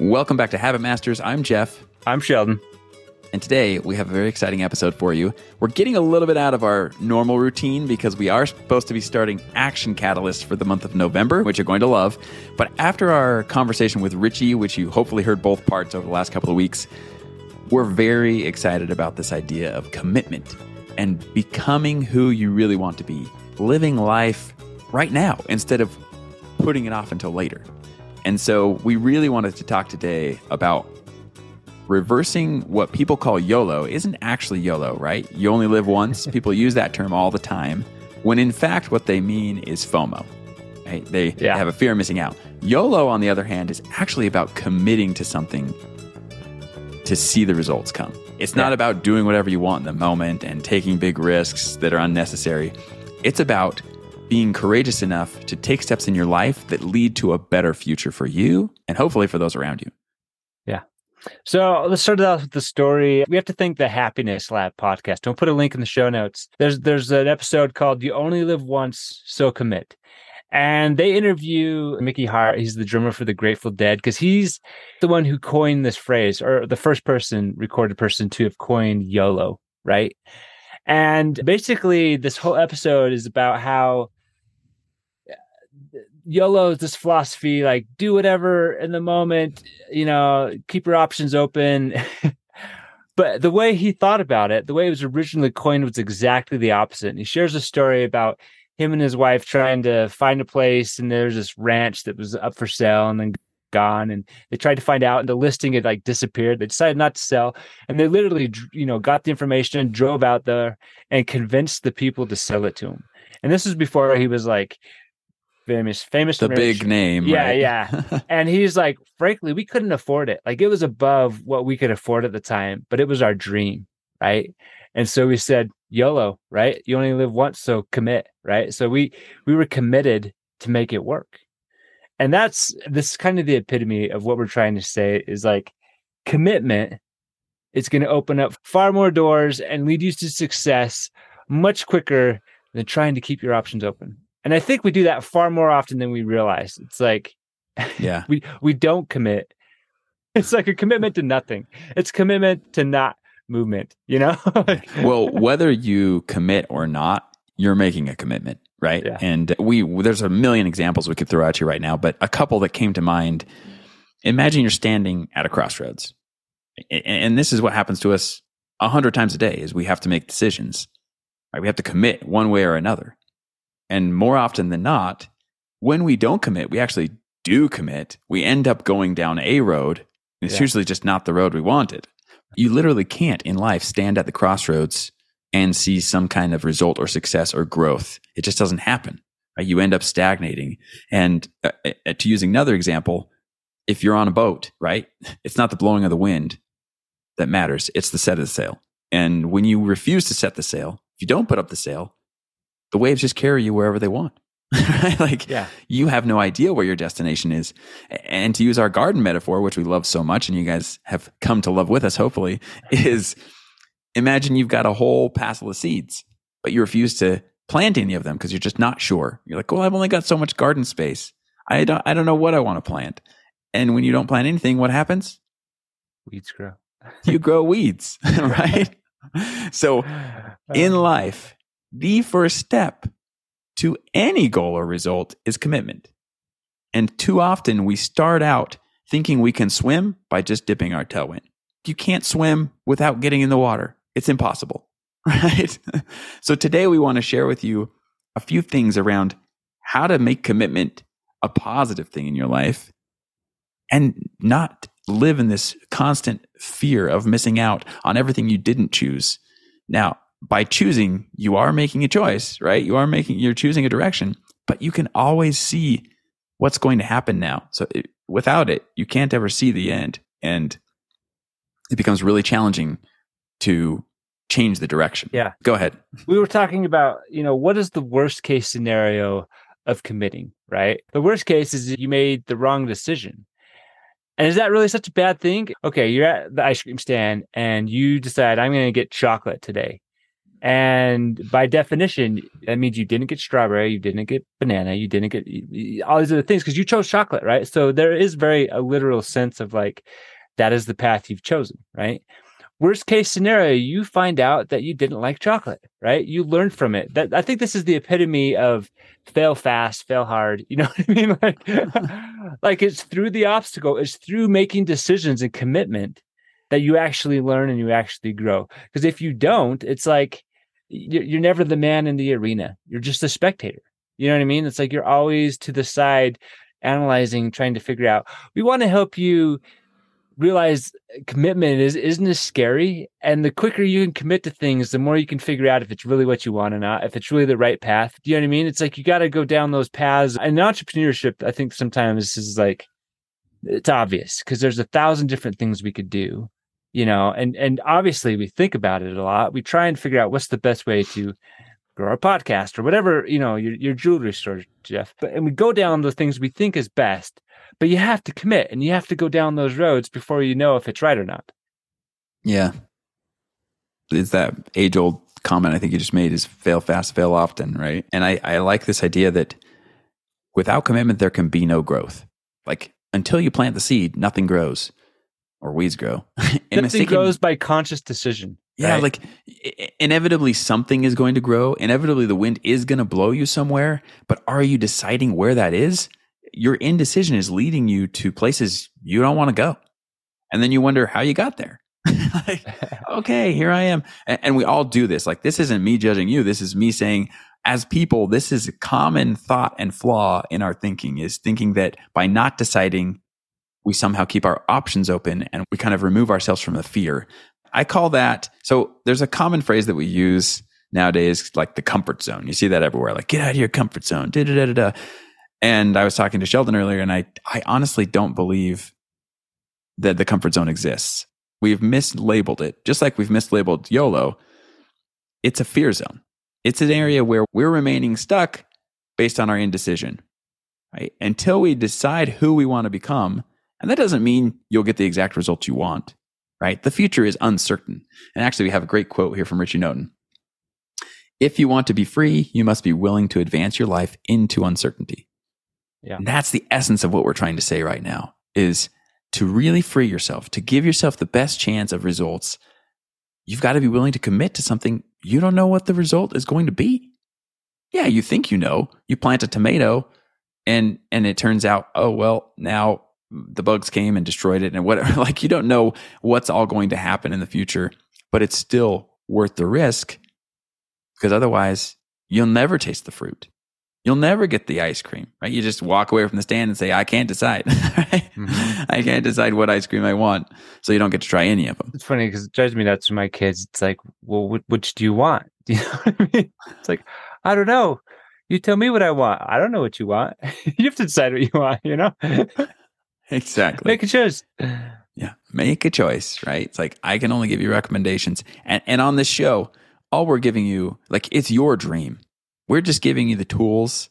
Welcome back to Habit Masters. I'm Jeff. I'm Sheldon. And today we have a very exciting episode for you. We're getting a little bit out of our normal routine because we are supposed to be starting Action Catalyst for the month of November, which you're going to love. But after our conversation with Richie, which you hopefully heard both parts over the last couple of weeks, we're very excited about this idea of commitment and becoming who you really want to be, living life right now instead of putting it off until later. And so we really wanted to talk today about reversing what people call YOLO isn't actually YOLO, right? You only live once. people use that term all the time, when in fact, what they mean is FOMO. Right? They Yeah. have a fear of missing out. YOLO, on the other hand, is actually about committing to something to see the results come. It's not Yeah. about doing whatever you want in the moment and taking big risks that are unnecessary. It's about being courageous enough to take steps in your life that lead to a better future for you and hopefully for those around you. Yeah. So let's start off with the story. We have to thank the Happiness Lab podcast. Don't put a link in the show notes. There's there's an episode called "You Only Live Once, So Commit," and they interview Mickey Hart. He's the drummer for the Grateful Dead because he's the one who coined this phrase, or the first person, recorded person to have coined YOLO, right? And basically, this whole episode is about how YOLO is this philosophy like do whatever in the moment, you know, keep your options open. but the way he thought about it, the way it was originally coined was exactly the opposite. And he shares a story about him and his wife trying to find a place and there's this ranch that was up for sale and then gone and they tried to find out and the listing had like disappeared they decided not to sell and they literally you know got the information and drove out there and convinced the people to sell it to him and this was before he was like famous famous The big name. Yeah, right? yeah. and he's like frankly we couldn't afford it like it was above what we could afford at the time but it was our dream right and so we said yolo right you only live once so commit right so we we were committed to make it work and that's this is kind of the epitome of what we're trying to say is like commitment it's going to open up far more doors and lead you to success much quicker than trying to keep your options open and i think we do that far more often than we realize it's like Yeah. we we don't commit it's like a commitment to nothing it's commitment to not movement you know well, whether you commit or not, you're making a commitment, right? Yeah. And we there's a million examples we could throw at you right now, but a couple that came to mind. Imagine you're standing at a crossroads, and this is what happens to us a hundred times a day: is we have to make decisions. Right? We have to commit one way or another, and more often than not, when we don't commit, we actually do commit. We end up going down a road. and It's Yeah. usually just not the road we wanted. You literally can't in life stand at the crossroads and see some kind of result or success or growth. It just doesn't happen. Right? You end up stagnating. And uh, uh, to use another example, if you're on a boat, right, it's not the blowing of the wind that matters. It's the set of the sail. And when you refuse to set the sail, if you don't put up the sail, the waves just carry you wherever they want. right? Like yeah you have no idea where your destination is. And to use our garden metaphor, which we love so much, and you guys have come to love with us, hopefully, is imagine you've got a whole passel of seeds, but you refuse to plant any of them because you're just not sure. You're like, well, I've only got so much garden space. I don't, I don't know what I want to plant. And when you don't plant anything, what happens? weeds grow You grow weeds, right? So in um, life, the first step to any goal or result is commitment. And too often we start out thinking we can swim by just dipping our toe in. You can't swim without getting in the water. It's impossible, right? so today we want to share with you a few things around how to make commitment a positive thing in your life and not live in this constant fear of missing out on everything you didn't choose. Now, by choosing, you are making a choice, right? You are making, you're choosing a direction, but you can always see what's going to happen now. So it, without it, you can't ever see the end. And it becomes really challenging to change the direction. Yeah. Go ahead. we were talking about you know what is the worst case scenario of committing right the worst case is you made the wrong decision and is that really such a bad thing okay you're at the ice cream stand and you decide i'm going to get chocolate today And by definition, that means you didn't get strawberry, you didn't get banana, you didn't get all these other things because you chose chocolate, right? So there is very a literal sense of like that is the path you've chosen, right? Worst case scenario, you find out that you didn't like chocolate, right? You learned from it. That I think this is the epitome of fail fast, fail hard. You know what I mean? Like, like it's through the obstacle, it's through making decisions and commitment that you actually learn and you actually grow. Because if you don't, it's like you're never the man in the arena. You're just a spectator. You know what I mean? It's like you're always to the side, analyzing, trying to figure out. We want to help you realize uh, commitment is isn't as scary. And the quicker you can commit to things, the more you can figure out if it's really what you want or not, if it's really the right path. Do you know what I mean? It's like you got to go down those paths. And entrepreneurship, I think sometimes is like it's obvious because there's a thousand different things we could do you know and and obviously we think about it a lot. We try and figure out what's the best way to grow our podcast or whatever you know your, your jewelry store jeff. But and we go down the things we think is best but you have to commit and you have to go down those roads before you know if it's right or not. Yeah. It's that age old comment i think you just made is fail fast fail often right? And i i like this idea that without commitment there can be no growth. Like until you plant the seed nothing grows or weeds grow. and Nothing grows by conscious decision. Yeah, right? like inevitably something is going to grow. Inevitably the wind is going to blow you somewhere. But are you deciding where that is? Your indecision is leading you to places you don't want to go. And then you wonder how you got there. like, okay, here I am. And, and we all do this. Like, this isn't me judging you. This is me saying, as people, this is a common thought and flaw in our thinking is thinking that by not deciding we somehow keep our options open and we kind of remove ourselves from the fear. I call that so there's a common phrase that we use nowadays, like the comfort zone. You see that everywhere, like get out of your comfort zone. Da, da, da, da. And I was talking to Sheldon earlier, and I, I honestly don't believe that the comfort zone exists. We've mislabeled it, just like we've mislabeled YOLO. It's a fear zone. It's an area where we're remaining stuck based on our indecision. Right? Until we decide who we want to become, and that doesn't mean you'll get the exact results you want, right? The future is uncertain. And actually, we have a great quote here from Richie Norton. If you want to be free, you must be willing to advance your life into uncertainty. Yeah. And that's the essence of what we're trying to say right now is to really free yourself, to give yourself the best chance of results. You've got to be willing to commit to something you don't know what the result is going to be. Yeah, you think you know. You plant a tomato and and it turns out, oh well, now the bugs came and destroyed it and whatever. Like you don't know what's all going to happen in the future, but it's still worth the risk because otherwise you'll never taste the fruit. You'll never get the ice cream, right? You just walk away from the stand and say, I can't decide. right? mm-hmm. I can't decide what ice cream I want. So you don't get to try any of them. It's funny because it drives me nuts with my kids. It's like, well, which do you want? Do you know what I mean? It's like, I don't know. You tell me what I want. I don't know what you want. you have to decide what you want, you know? Exactly. Make a choice. Yeah. Make a choice, right? It's like I can only give you recommendations. And and on this show, all we're giving you, like it's your dream. We're just giving you the tools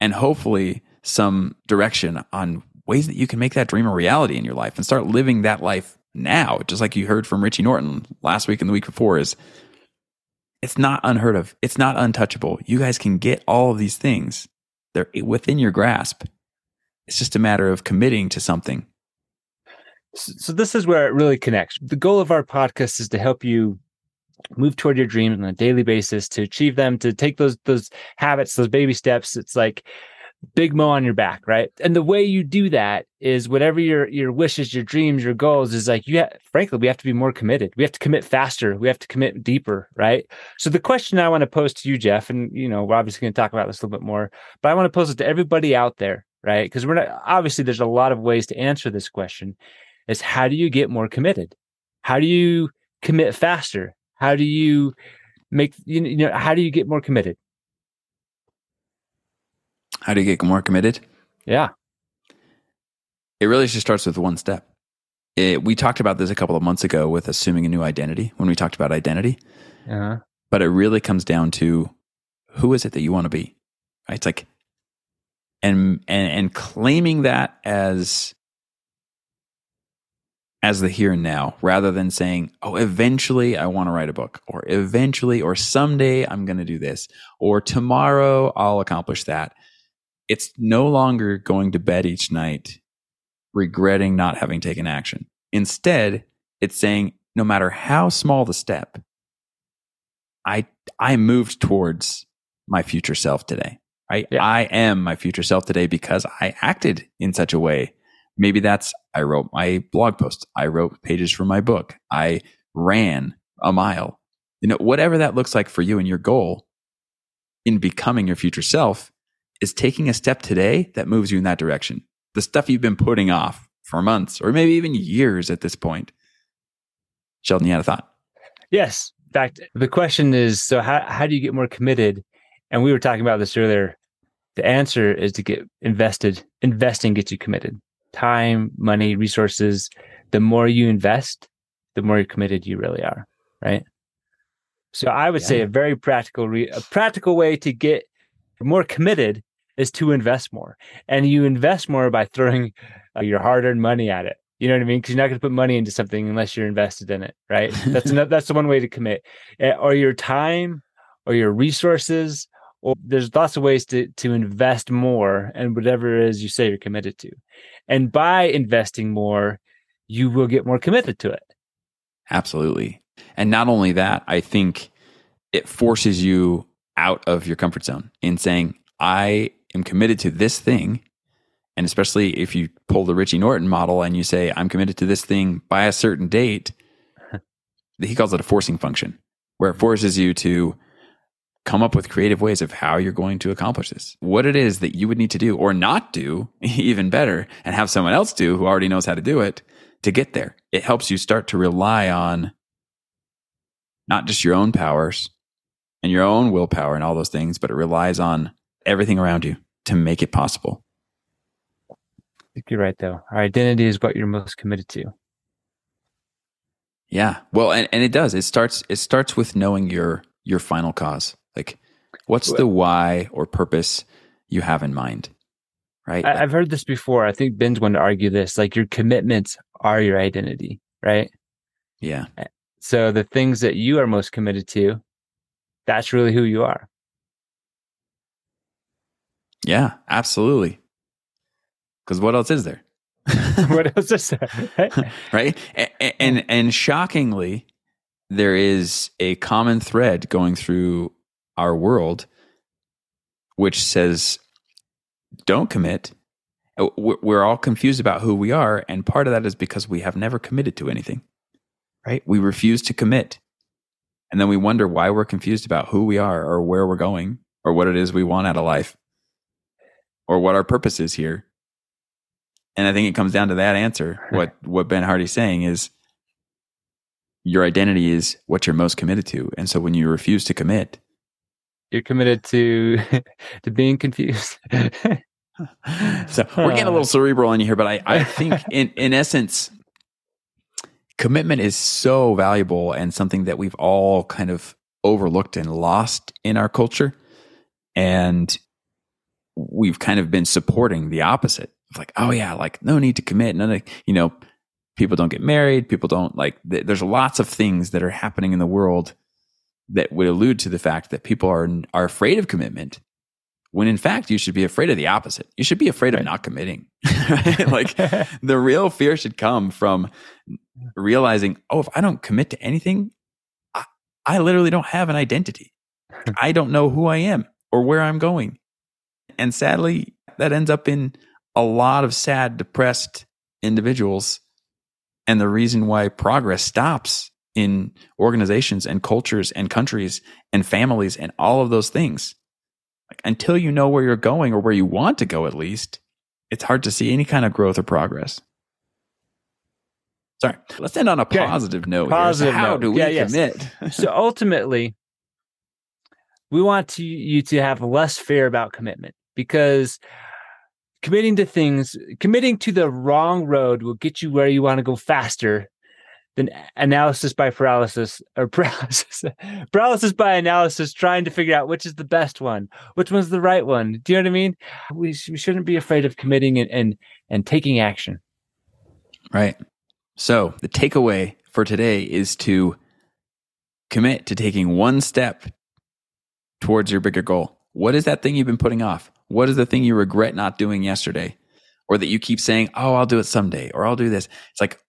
and hopefully some direction on ways that you can make that dream a reality in your life and start living that life now. Just like you heard from Richie Norton last week and the week before is it's not unheard of. It's not untouchable. You guys can get all of these things. They're within your grasp. It's just a matter of committing to something. So this is where it really connects. The goal of our podcast is to help you move toward your dreams on a daily basis to achieve them, to take those those habits, those baby steps. It's like big mo on your back, right? And the way you do that is whatever your your wishes, your dreams, your goals is like you. Frankly, we have to be more committed. We have to commit faster. We have to commit deeper, right? So the question I want to pose to you, Jeff, and you know we're obviously going to talk about this a little bit more, but I want to pose it to everybody out there right? Because we're not obviously there's a lot of ways to answer this question. Is how do you get more committed? How do you commit faster? How do you make you know how do you get more committed? How do you get more committed? Yeah. It really just starts with one step. It, we talked about this a couple of months ago with assuming a new identity when we talked about identity. Uh-huh. But it really comes down to who is it that you want to be? Right? It's like and and and claiming that as as the here and now rather than saying, oh, eventually I want to write a book, or eventually, or someday I'm going to do this, or tomorrow I'll accomplish that. It's no longer going to bed each night regretting not having taken action. Instead, it's saying, no matter how small the step, I I moved towards my future self today. Right? Yeah. I am my future self today because I acted in such a way. Maybe that's I wrote my blog post. I wrote pages for my book. I ran a mile. You know, whatever that looks like for you and your goal in becoming your future self is taking a step today that moves you in that direction. The stuff you've been putting off for months or maybe even years at this point. Sheldon, you had a thought? Yes. In fact, the question is so how, how do you get more committed? And we were talking about this earlier. The answer is to get invested. Investing gets you committed. Time, money, resources. The more you invest, the more committed you really are. Right. So I would yeah. say a very practical, re- a practical way to get more committed is to invest more. And you invest more by throwing uh, your hard-earned money at it. You know what I mean? Because you're not going to put money into something unless you're invested in it, right? That's another, that's the one way to commit, eh, or your time, or your resources, or there's lots of ways to to invest more and whatever it is you say you're committed to, and by investing more, you will get more committed to it. Absolutely, and not only that, I think it forces you out of your comfort zone in saying, "I am committed to this thing." And especially if you pull the Richie Norton model and you say, I'm committed to this thing by a certain date, he calls it a forcing function, where it forces you to come up with creative ways of how you're going to accomplish this. What it is that you would need to do or not do, even better, and have someone else do who already knows how to do it to get there. It helps you start to rely on not just your own powers and your own willpower and all those things, but it relies on everything around you to make it possible think you're right though. Our identity is what you're most committed to. Yeah. Well, and, and it does. It starts it starts with knowing your your final cause. Like what's the why or purpose you have in mind? Right? I, have heard this before. I think Ben's going to argue this. Like your commitments are your identity, right? Yeah. So the things that you are most committed to, that's really who you are. Yeah, absolutely. Because what else is there? what else is there? right? And, and and shockingly, there is a common thread going through our world, which says, "Don't commit." Uh, we're all confused about who we are, and part of that is because we have never committed to anything. Right? We refuse to commit, and then we wonder why we're confused about who we are, or where we're going, or what it is we want out of life, or what our purpose is here and I think it comes down to that answer. What what Ben Hardy's saying is your identity is what you're most committed to. And so when you refuse to commit, you're committed to to being confused. so we're getting a uh. little cerebral on you here, but I, I think in, in essence, commitment is so valuable and something that we've all kind of overlooked and lost in our culture. And we've kind of been supporting the opposite of like, oh yeah, like no need to commit. None of, you know, people don't get married. People don't like, th- there's lots of things that are happening in the world that would allude to the fact that people are, are afraid of commitment when in fact you should be afraid of the opposite. You should be afraid right. of not committing. like the real fear should come from realizing, oh, if I don't commit to anything, I, I literally don't have an identity. I don't know who I am or where I'm going. And sadly, that ends up in a lot of sad, depressed individuals. And the reason why progress stops in organizations and cultures and countries and families and all of those things. Like, until you know where you're going or where you want to go, at least, it's hard to see any kind of growth or progress. Sorry, let's end on a positive okay. note. Positive so how note. do we yeah, commit? Yes. so ultimately, we want to, you to have less fear about commitment because committing to things, committing to the wrong road will get you where you want to go faster than analysis by paralysis or paralysis, paralysis by analysis, trying to figure out which is the best one, which one's the right one. Do you know what I mean? We, we shouldn't be afraid of committing and, and, and taking action. Right. So, the takeaway for today is to commit to taking one step towards your bigger goal. What is that thing you've been putting off? What is the thing you regret not doing yesterday? Or that you keep saying, oh, I'll do it someday, or I'll do this. It's like,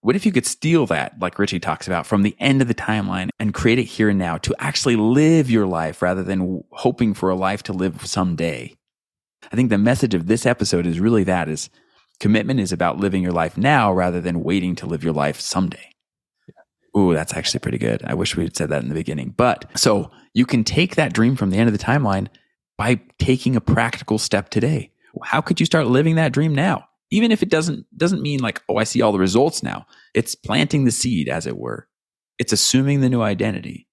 what if you could steal that, like Richie talks about, from the end of the timeline and create it here and now to actually live your life rather than hoping for a life to live someday? I think the message of this episode is really that is commitment is about living your life now rather than waiting to live your life someday. Ooh, that's actually pretty good. I wish we had said that in the beginning. But so you can take that dream from the end of the timeline by taking a practical step today. How could you start living that dream now? Even if it doesn't doesn't mean like, oh, I see all the results now. It's planting the seed, as it were. It's assuming the new identity.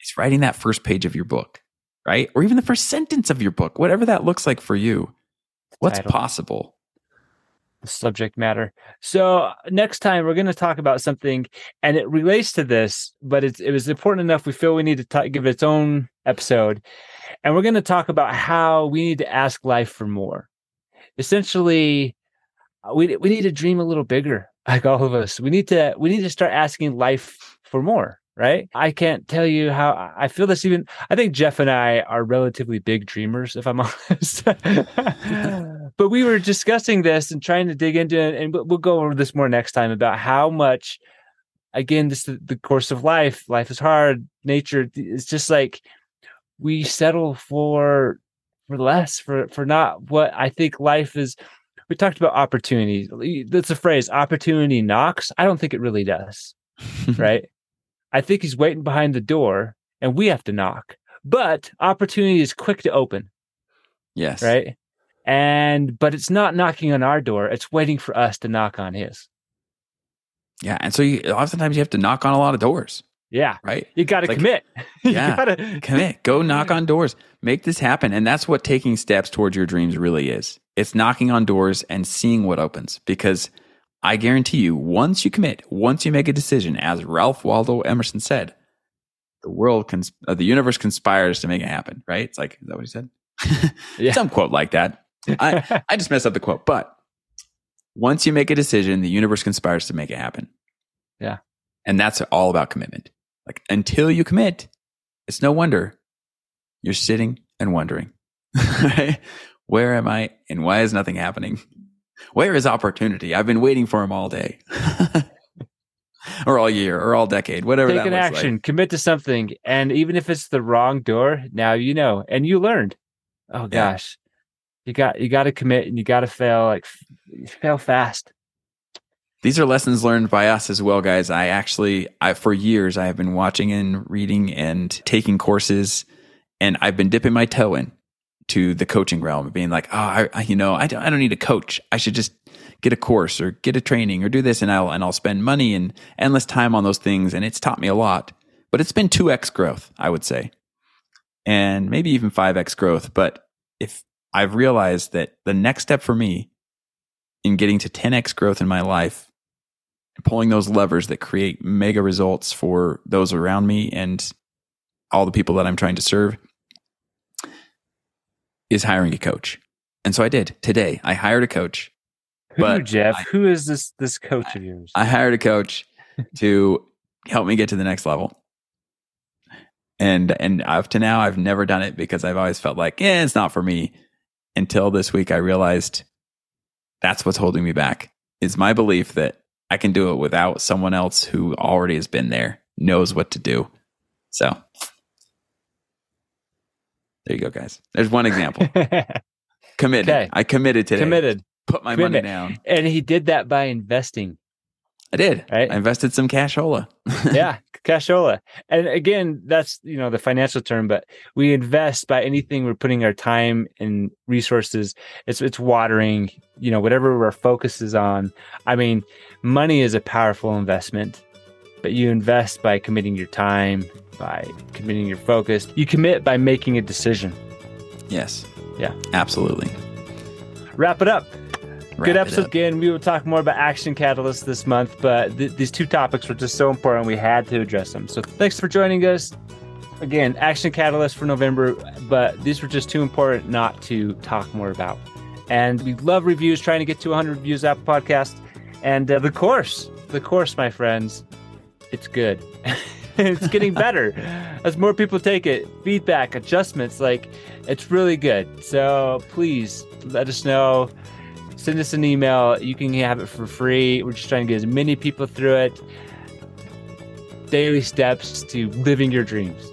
It's writing that first page of your book, right? Or even the first sentence of your book, whatever that looks like for you. What's Title. possible? the subject matter. So next time we're going to talk about something, and it relates to this, but it's, it was important enough. We feel we need to ta- give it its own episode, and we're going to talk about how we need to ask life for more. Essentially, Uh, we we need to dream a little bigger, like all of us. We need to we need to start asking life for more. Right? I can't tell you how I feel this. Even I think Jeff and I are relatively big dreamers, if I'm honest. but we were discussing this and trying to dig into it, and we'll go over this more next time about how much. Again, this is the course of life. Life is hard. Nature is just like we settle for for less for for not what I think life is. We talked about opportunity. That's a phrase. Opportunity knocks. I don't think it really does. right. I think he's waiting behind the door, and we have to knock. But opportunity is quick to open. Yes. Right. And but it's not knocking on our door. It's waiting for us to knock on his. Yeah. And so you oftentimes you have to knock on a lot of doors. Yeah. Right. You got to Like- commit. you Yeah. gotta Commit. Go knock on doors. Make this happen. And that's what taking steps towards your dreams really is. It's knocking on doors and seeing what opens. Because I guarantee you, once you commit, once you make a decision, as Ralph Waldo Emerson said, the world, cons- uh, the universe conspires to make it happen. Right? It's like, is that what he said? Yeah. Some quote like that. I, I just messed up the quote. But once you make a decision, the universe conspires to make it happen. Yeah. And that's all about commitment. Like until you commit, it's no wonder you're sitting and wondering, right? Where am I and why is nothing happening? Where is opportunity? I've been waiting for him all day. or all year or all decade, whatever take an action, commit to something, and even if it's the wrong door, now you know, and you learned. Oh Yeah. gosh, you got you got to commit, and you got to fail like f- fail fast. these are lessons learned by us as well guys i actually I, for years i have been watching and reading and taking courses and i've been dipping my toe in to the coaching realm of being like oh I, I you know I don't, I don't need a coach. I should just get a course or get a training or do this and i'll and i'll spend money and endless time on those things. And it's taught me a lot but it's been 2x growth i would say and maybe even 5x growth. But if i've realized that the next step for me in getting to 10x growth in my life pulling those levers that create mega results for those around me and all the people that I'm trying to serve is hiring a coach. And so I did today. I hired a coach. Who, But Jeff? I- who is this this coach of yours? I hired a coach to help me get to the next level. And and up to now I've never done it because I've always felt like, yeah, it's not for me. Until this week I realized that's what's holding me back. Is my belief that I can do it without someone else who already has been there, knows what to do. So there you go, guys. There's one example. Committed. Okay. I committed today. Committed, Put my Commitment. money down. and he did that by investing. I did. Right. I invested some cashola. yeah, cashola. And again, that's you know the financial term, but we invest by anything we're putting our time and resources. It's it's watering, you know, whatever our focus is on. I mean, money is a powerful investment, but you invest by committing your time, by committing your focus. You commit by making a decision. yes. Yeah. Absolutely. Wrap it up. Wrap Good episode again. We will talk more about action catalysts this month, but th- these two topics were just so important. We had to address them. So thanks for joining us. Again, action catalyst for November, but these were just too important not to talk more about. And we love reviews, trying to get to 100 reviews Apple Podcast. And uh, the course, the course, my friends, it's good. it's getting better as more people take it. Feedback, adjustments, like it's really good. So please let us know. Send us an email. You can have it for free. We're just trying to get as many people through it. Daily steps to living your dreams.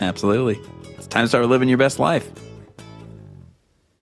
Absolutely. It's time to start living your best life.